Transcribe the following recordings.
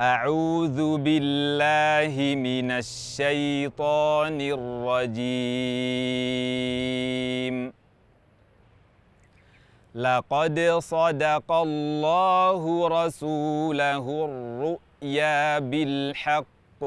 أعوذ بالله من الشيطان الرجيم. لقد صدق الله رسوله الرؤيا بالحق.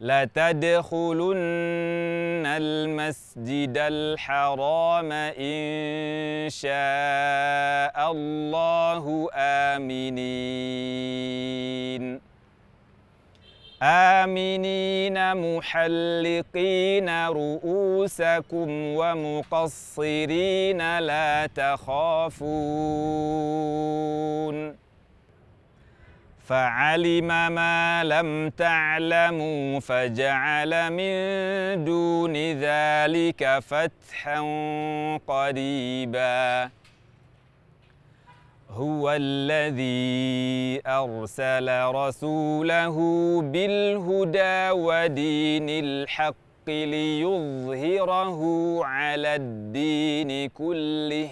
لتدخلن المسجد الحرام إن شاء الله آمنين. آمنين محلقين رؤوسكم ومقصرين لا تخافون. فعلم ما لم تعلموا فجعل من دون ذلك فتحا قريبا. هو الذي أرسل رسوله بالهدى ودين الحق ليظهره على الدين كله.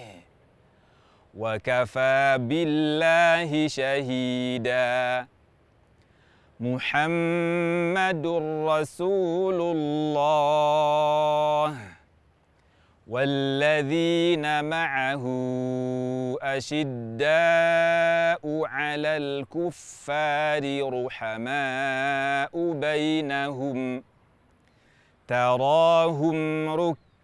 وكفى بالله شهيدا. محمد رسول الله. والذين معه أشداء على الكفار رحماء بينهم. تراهم ركعا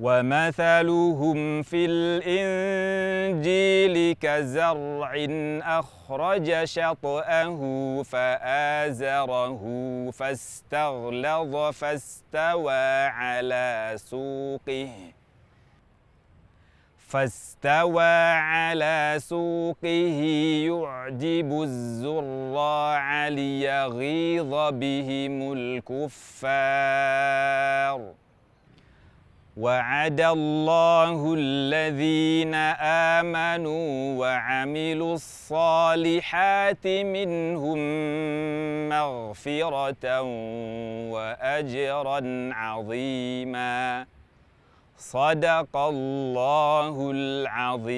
ومثلهم في الإنجيل كزرع أخرج شطأه فآزره فاستغلظ فاستوى على سوقه. فاستوى على سوقه يعجب الزراع ليغيظ بهم الكفار. وعد الله الذين آمنوا وعملوا الصالحات منهم مغفرة وأجرا عظيما. صدق الله العظيم.